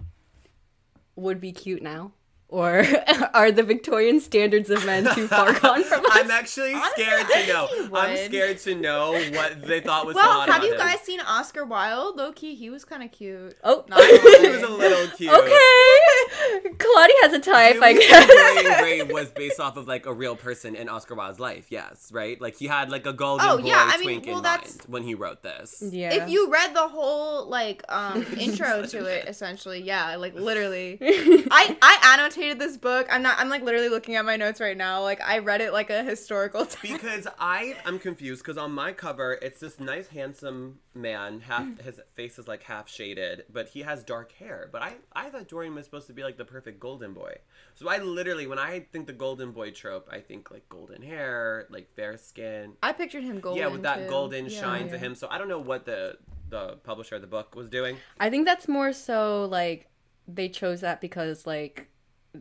would be cute now? Or are the Victorian standards of men too far gone from us? I'm actually Honestly, scared I to know. I'm scared to know what they thought was so Well, hot have about you him. guys seen Oscar Wilde? Low key, he was kind of cute. Oh. Not he was a little cute. Okay. Claudia has a type, Do I guess. Dorian Gray was based off of like a real person in Oscar Wilde's life. Yes, right. Like he had like a golden Oh, boy yeah, I mean, well, in that's- mind when he wrote this. yeah. If you read the whole like um intro to it, essentially, yeah, like literally, I I annotated this book. I'm not. I'm like literally looking at my notes right now. Like I read it like a historical. Text. because I am confused because on my cover it's this nice handsome man half mm. his face is like half shaded but he has dark hair but I I thought Dorian was supposed to be like the perfect golden boy so I literally when I think the golden boy trope I think like golden hair like fair skin I pictured him golden. yeah with that too. golden Yeah. shine to him so I don't know what the the publisher of the book was doing I think that's more so like they chose that because like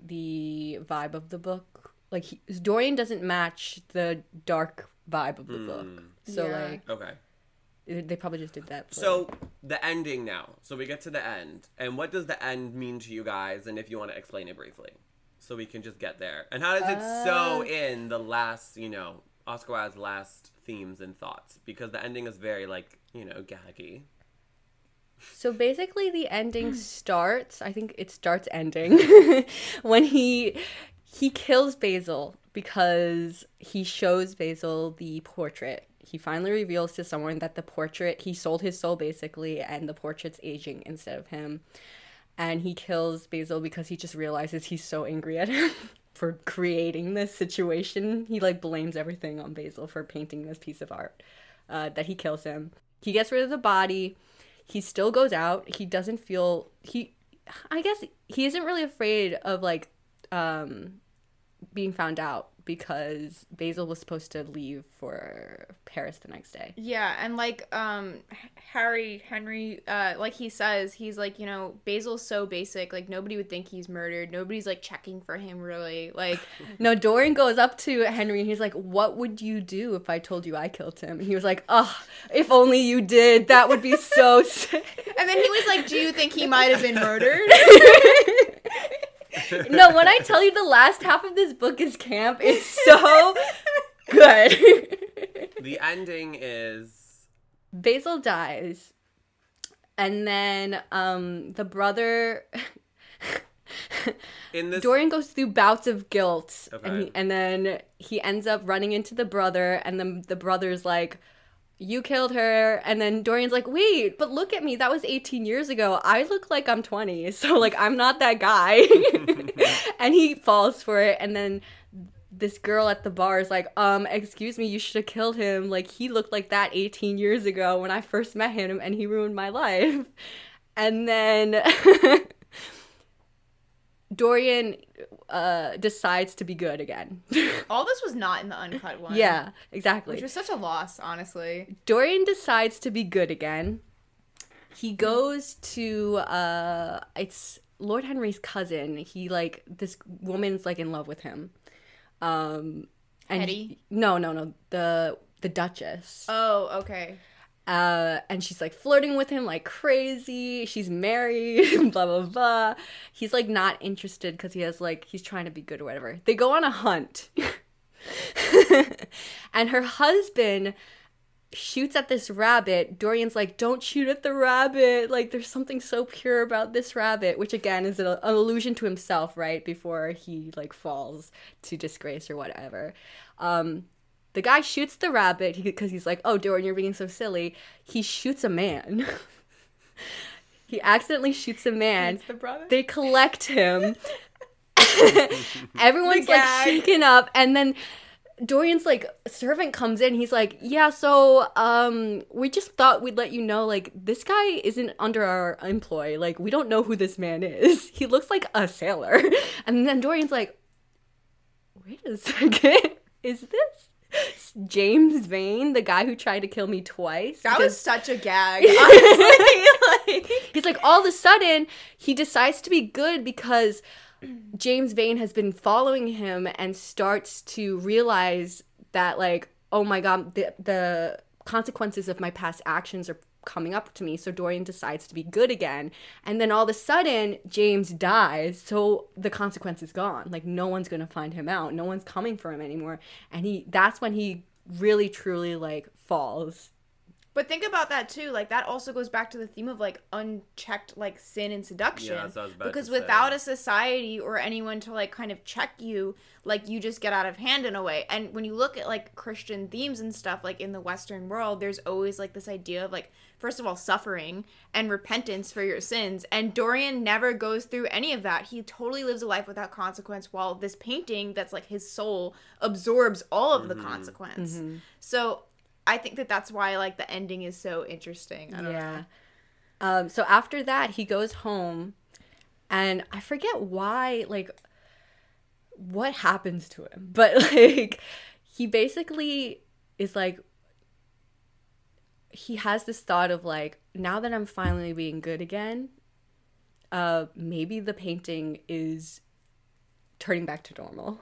the vibe of the book, like he, Dorian doesn't match the dark vibe of the book. Mm. So Yeah. like Okay. they probably just did that. For, So the ending now. So we get to the end, and what does the end mean to you guys? And if you want to explain it briefly, so we can just get there. And how does it sew Uh. in the last, you know, Oscar Wilde's last themes and thoughts? Because the ending is very like, you know, gaggy. So basically, the ending starts. I think it starts ending when he he kills Basil because he shows Basil the portrait. He finally reveals to someone that the portrait he sold his soul basically, and the portrait's aging instead of him. And he kills Basil because he just realizes he's so angry at him for creating this situation. He like blames everything on Basil for painting this piece of art. Uh, that he kills him. He gets rid of the body he still goes out. He doesn't feel he i guess he isn't really afraid of like um being found out because basil was supposed to leave for paris the next day Yeah, and like um Harry Henry uh like he says, he's like, you know, Basil's so basic, like nobody would think he's murdered. Nobody's like checking for him really. Like no dorian goes up to henry and he's like what would you do if i told you i killed him and he was like oh if only you did that would be so sick And then he was like, "Do you think he might have been murdered?" no when i tell you the last half of this book is camp it's so good The ending is Basil dies, and then um the brother in this. Dorian goes through bouts of guilt, and he, and then he ends up running into the brother, and then the brother's like. You killed her, and then Dorian's like, "Wait, but look at me. That was 18 years ago. I look like I'm 20, so like I'm not that guy." and he falls for it, and then this girl at the bar is like, um, excuse me, you should have killed him. Like, he looked like that 18 years ago when I first met him and he ruined my life. And then Dorian uh, decides to be good again. All this was not in the uncut one. yeah, exactly. Which was such a loss, honestly. Dorian decides to be good again. He goes to uh it's Lord Henry's cousin. He like this woman's like in love with him. Um and Hetty? no, no, no. The the Duchess. Oh, okay. Uh, and she's like flirting with him like crazy. She's married, blah blah blah. He's like not interested because he has like he's trying to be good or whatever. They go on a hunt, and her husband shoots at this rabbit. Dorian's like, "Don't shoot at the rabbit! Like, there's something so pure about this rabbit," which again is an, allusion to himself, right before he like falls to disgrace or whatever. Um, the guy shoots the rabbit because he's like, "Oh, Dorian, you're being so silly." He shoots a man. he accidentally shoots a man. It's the brother. They collect him. Everyone's like shaken up, and then Dorian's like servant comes in. He's like, "Yeah, so um, we just thought we'd let you know, like this guy isn't under our employ. Like we don't know who this man is. He looks like a sailor." And then Dorian's like, "Wait a second, is this James Vane, the guy who tried to kill me twice?" that Because- was such a gag. Honestly, like, He's like, all of a sudden, he decides to be good because James Vane has been following him and starts to realize that, like, oh my god, the, the consequences of my past actions are coming up to me. So Dorian decides to be good again. And then all of a sudden, James dies. So the consequence is gone. Like, no one's going to find him out. No one's coming for him anymore. And he, that's when he really, truly, like, falls. But think about that too. Like that also goes back to the theme of like unchecked like sin and seduction. Yeah, that's what I was about because to say. without a society or anyone to like kind of check you, like you just get out of hand in a way. And when you look at like Christian themes and stuff like in the Western world, there's always like this idea of like first of all suffering and repentance for your sins. And Dorian never goes through any of that. He totally lives a life without consequence while this painting that's like his soul absorbs all of the consequence. So I think that that's why like the ending is so interesting. I don't yeah. know. Um, so after that, he goes home, and I forget why, like, what happens to him, but like, he basically is like, he has this thought of like, now that I'm finally being good again, uh, maybe the painting is turning back to normal.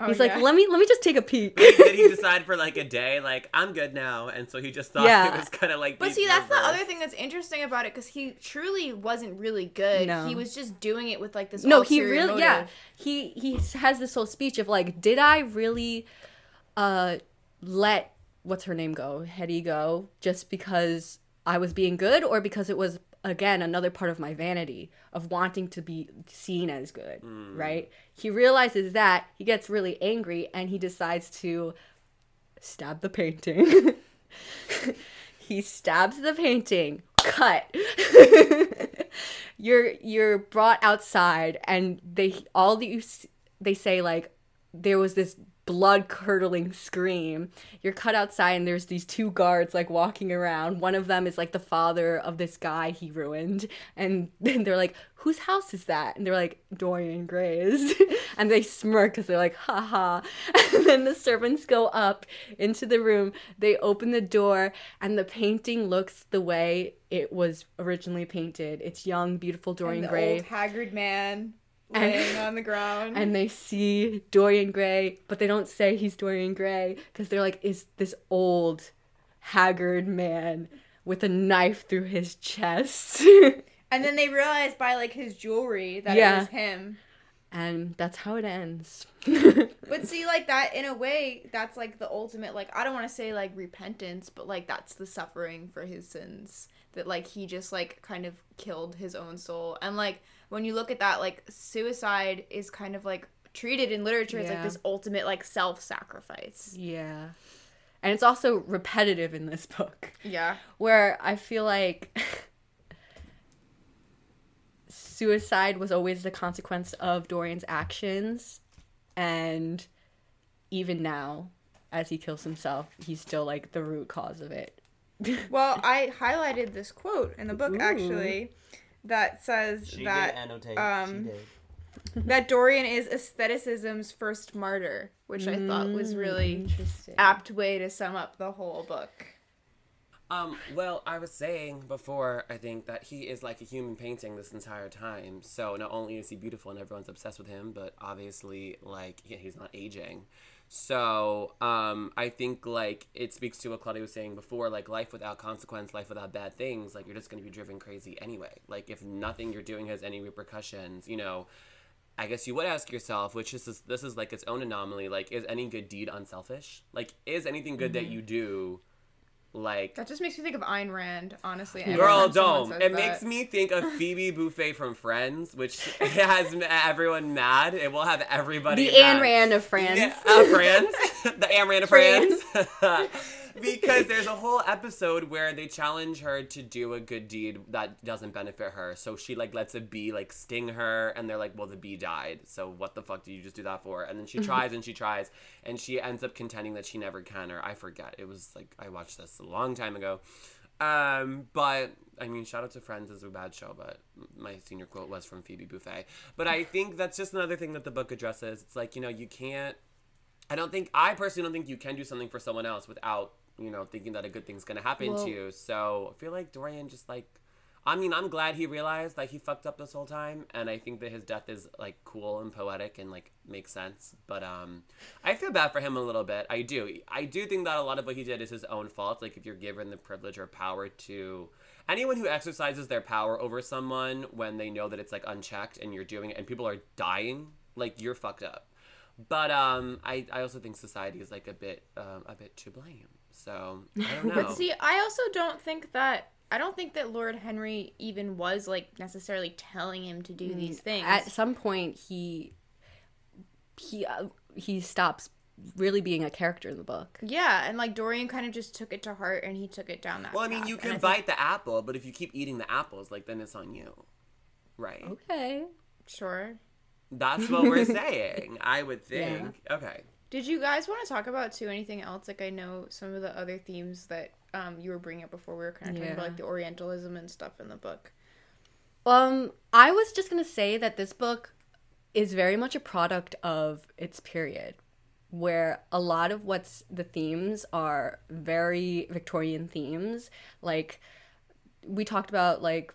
Oh, He's yeah. like, let me let me just take a peek. Did he decide for like a day, like I'm good now, and so he just thought Yeah. it was kind of like. But the see, that's the other thing that's interesting about it because he truly wasn't really good. No. He was just doing it with like this. no, he ulterior really yeah. He he has this whole speech of like, did I really uh let what's her name go, Hetty go, just because I was being good or because it was again another part of my vanity of wanting to be seen as good, mm. right? He realizes that, he gets really angry and he decides to stab the painting. he stabs the painting. Cut. you're you're brought outside and they all the they say like there was this blood curdling scream. You're cut outside and there's these two guards like walking around. One of them is like the father of this guy he ruined. And then they're like, whose house is that? And they're like, Dorian Gray's. and they smirk because they're like, haha. And then the servants go up into the room. They open the door and the painting looks the way it was originally painted. It's young, beautiful Dorian and the Gray old haggard man And- on the ground. and they see Dorian Gray, but they don't say he's Dorian Gray because they're like, is this old, haggard man with a knife through his chest? And then they realize by like his jewelry that Yeah. it was him. and that's how it ends. But see, like that in a way, that's like the ultimate. Like I don't want to say like repentance, but like that's the suffering for his sins. That like he just like kind of killed his own soul. And like when you look at that, like suicide is kind of like treated in literature as like this ultimate like self-sacrifice. yeah. And it's also repetitive in this book. Yeah. where I feel like suicide was always the consequence of Dorian's actions and even now as he kills himself he's still like the root cause of it Well, I highlighted this quote in the book Ooh. actually that says She that did annotate. um, she did. that Dorian is aestheticism's first martyr, which I thought was really interesting apt way to sum up the whole book. Um, well, I was saying before, I think that he is like a human painting this entire time. So not only is he beautiful and everyone's obsessed with him, but obviously, like, he- he's not aging. So, um, I think, like, it speaks to what Claudia was saying before, like, life without consequence, life without bad things, like, you're just gonna be driven crazy anyway. Like, if nothing you're doing has any repercussions, you know, I guess you would ask yourself, which is this is like its own anomaly. Like, is any good deed unselfish? Like, is anything good that you do, like, That just makes me think of Ayn Rand, honestly. every Girl, time someone don't. It that. makes me think of Phoebe Buffay from Friends, which has everyone mad. It will have everybody. the Ayn. Rand of France Yeah, uh, Friends. the Ayn Rand of Friends. Because there's a whole episode where they challenge her to do a good deed that doesn't benefit her. So she like lets a bee like sting her, and they're like, "Well, the bee died. So what the fuck do you just do that for?" And then she tries and she tries, and she ends up contending that she never can, or I forget. It was like I watched this a long time ago. Um, but I mean, shout out to Friends is a bad show, but my senior quote was from Phoebe Buffay. But I think that's just another thing that the book addresses. It's like you know you can't. I don't think I personally don't think you can do something for someone else without you know thinking that a good thing's gonna happen Well- to you. So I feel like Dorian just like. I mean, I'm glad he realized that he fucked up this whole time, and I think that his death is like cool and poetic and like makes sense. But um, I feel bad for him a little bit. I do. I do think that a lot of what he did is his own fault. Like if you're given the privilege or power to anyone who exercises their power over someone when they know that it's like unchecked and you're doing it and people are dying, like you're fucked up. But um, I, I also think society is like a bit um, a bit to blame. So I don't know. But see, I also don't think that I don't think that Lord Henry even was like necessarily telling him to do these things. Mm, at some point he he uh, he stops really being a character in the book yeah, and like Dorian kind of just took it to heart and he took it down that. well, I mean, path. you And can think- bite the apple, but if you keep eating the apples, like then it's on you, right? okay Sure. That's what we're saying. I would think. Okay. Did you guys want to talk about too anything else? Like I know some of the other themes that um you were bringing up before. We were kind of talking about like the Orientalism and stuff in the book. Um, I was just gonna say that this book is very much a product of its period, where a lot of what's the themes are very Victorian themes. Like we talked about, like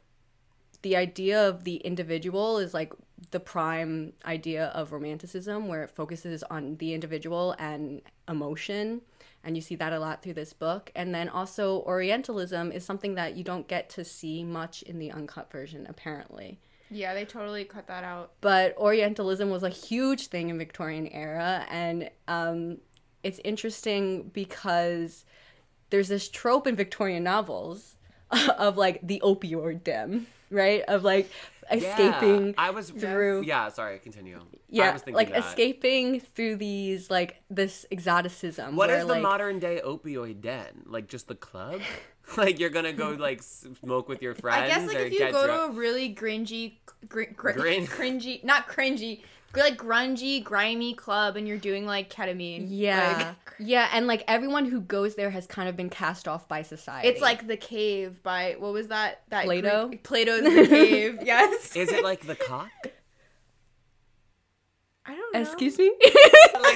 the idea of the individual is like the prime idea of romanticism where it focuses on the individual and emotion and you see that a lot through this book. And then also orientalism is something that you don't get to see much in the uncut version apparently. Yeah, they totally cut that out. but Orientalism was a huge thing in Victorian era, and um, it's interesting because there's this trope in Victorian novels of like the opioid den, right? Of like escaping Yeah, I was through- Yeah, sorry, continue. I yeah, was thinking like that. escaping through these like this exoticism. What where, is the like, modern day opioid den? Like just the club? like you're gonna go like smoke with your friends? I guess like or if you get go drunk? to a really gringy, gr- gr- Grin- cringy, not cringy, gr- like grungy, grimy club, and you're doing like ketamine. Yeah, like, yeah, and like everyone who goes there has kind of been cast off by society. it's like the cave by what was that? That Plato? Greek- Plato's the cave. Yes. Is it like the cock? I don't know. excuse me. like,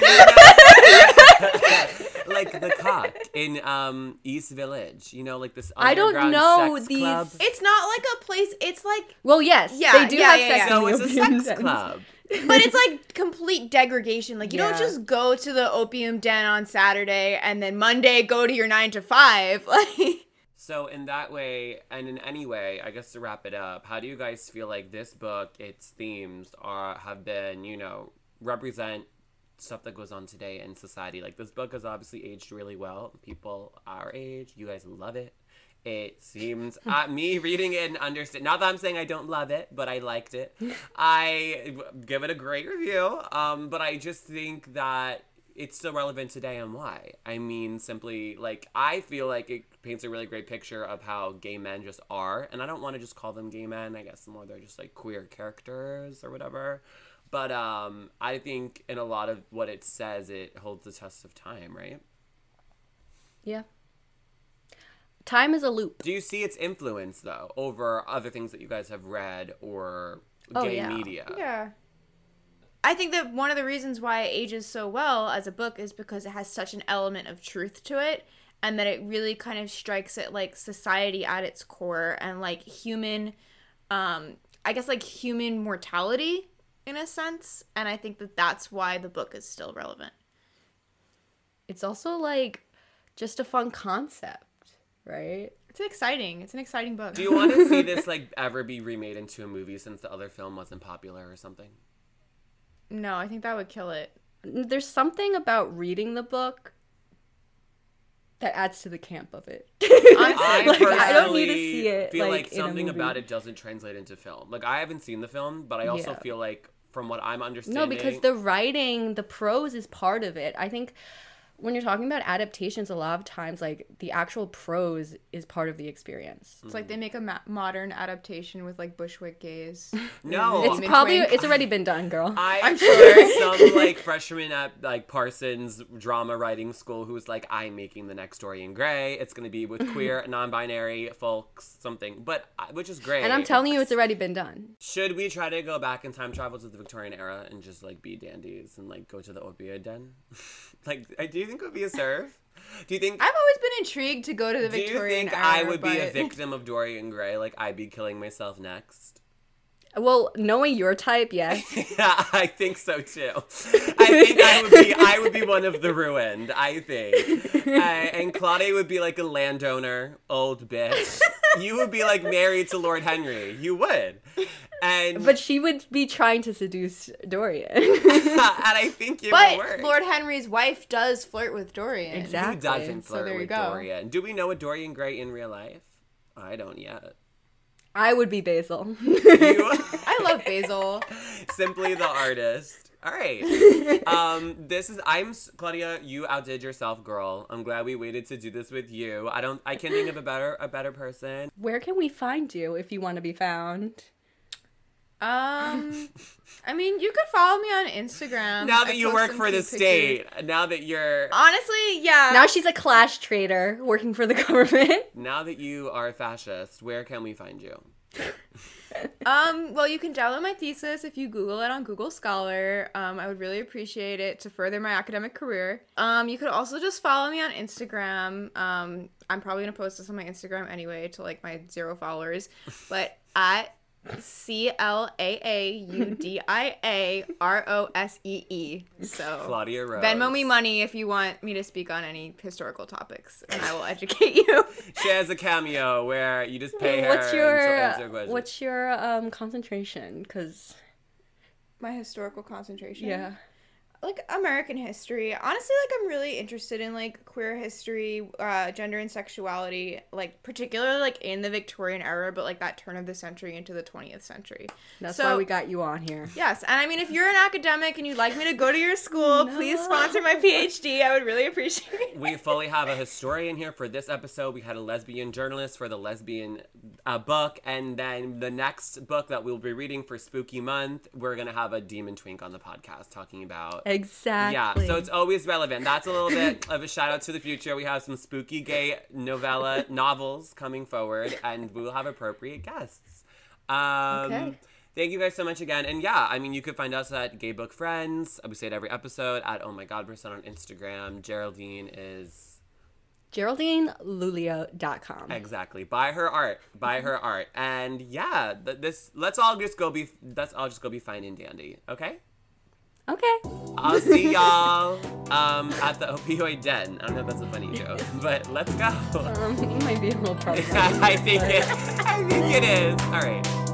the, like the cock in um East Village. You know, like this. I don't know sex these- Club. It's not like a place. It's like, well, yes, Yeah, they do yeah, have yeah, sex. yeah. So it's a sex club. But it's like complete degradation. Like you Yeah. don't just go to the opium den on Saturday and then Monday go to your nine to five. Like. So in that way, and in any way, I guess to wrap it up, how do you guys feel like this book, its themes are have been, you know, represent stuff that goes on today in society? Like this book has obviously aged really well. People our age, you guys love it. It seems uh, me reading it and understand. Not that I'm saying I don't love it, but I liked it. I give it a great review. Um, but I just think that it's still relevant today and why. I mean, simply like I feel like it paints a really great picture of how gay men just are, and I don't want to just call them gay men. I guess more they're just like queer characters or whatever. But um, I think in a lot of what it says, it holds the test of time, right? Yeah. Time is a loop. Do you see its influence though over other things that you guys have read or Oh, gay yeah. media? Yeah. I think that one of the reasons why it ages so well as a book is because it has such an element of truth to it and that it really kind of strikes at like society at its core and like human um I guess like human mortality in a sense and I think that that's why the book is still relevant. It's also like just a fun concept, right? It's exciting. It's an exciting book. Do you want to see this like ever be remade into a movie since the other film wasn't popular or something? No, I think that would kill it. There's something about reading the book that adds to the camp of it. I Like, personally I don't need to see it, feel like, like, in a something movie. about it doesn't translate into film. Like I haven't seen the film, but I also Yeah. feel like from what I'm understanding, No, because the writing, the prose is part of it. I think when you're talking about adaptations, a lot of times, like the actual prose is part of the experience. It's like they make a ma- modern adaptation with like Bushwick gays. no, It's Demon probably it's already been done, girl. I, I'm sure some like freshman at like Parsons drama writing school who's like, I'm making the next Dorian Gray. It's gonna be with queer, non-binary folks, something, but uh, which is great. and I'm telling you, it's already been done. Should we try to go back in time travel to the Victorian era and just like be dandies and like go to the opioid den? Like, do you think it would be a serve? Do you think? I've always been intrigued to go to the Victorian? do you think era. I would be a victim of Dorian Gray? Like I'd be killing myself next? Well, knowing your type, yes. yeah, I think so too. I think I would be I would be one of the ruined. I think, uh, and Claudia would be like a landowner, old bitch. You would be like married to Lord Henry. You would, and But she would be trying to seduce Dorian. and I think it But would work. Lord Henry's wife does flirt with Dorian. Exactly. Who doesn't So flirt there you with go. Dorian? Do we know a Dorian Gray in real life? I don't yet. I would be Basil. I love Basil. simply the artist. All right. Um, this is I'm Claudia. You outdid yourself, girl. I'm glad we waited to do this with you. I don't. I can't think of a better a better person. Where can we find you if you want to be found? Um, I mean, you could follow me on Instagram. Now I that you work for the pictures. state, now that you're Honestly, yeah. Now she's a clash trader working for the government. now that you are a fascist, where can we find you? Um, well, you can download my thesis if you Google it on Google Scholar. Um, I would really appreciate it to further my academic career. Um, you could also just follow me on Instagram. Um, I'm probably gonna post this on my Instagram anyway to like my zero followers, but at C L A A U D I A R O S E E. So Claudia Rose. Venmo me money if you want me to speak on any historical topics, and I will educate you. She has a cameo where you just pay her what's and your answer questions. what's your um concentration? Because My historical concentration. yeah, like American history. Honestly, like I'm really interested in like queer history, uh, gender and sexuality, like particularly like in the Victorian era, but like that turn of the century into the 20th century. that's So- why we got you on here. Yes, and I mean, if you're an academic and you'd like me to go to your school, please sponsor my PhD. I would really appreciate it. we fully have a historian here for this episode. We had a lesbian journalist for the lesbian uh, book, and then the next book that we'll be reading for Spooky Month, we're gonna have a demon twink on the podcast talking about. Exactly. Yeah, so it's always relevant. That's a little bit of a shout out to the future. We have some spooky gay novella novels coming forward, and we will have appropriate guests. Um, Okay. Thank you guys so much again. And yeah, I mean, you could find us at Gay Book Friends. We say it every episode at Oh My God Percent on Instagram. Geraldine is GeraldineLulio.com. exactly buy her art, buy her art, and yeah, th- this let's all just go be let's all just go be fine and dandy. Okay. Okay. I'll see y'all um, at the opioid den. I don't know if that's a funny joke, but let's go. Um, you might be a little problematic. I think but- it. I think it is. All right.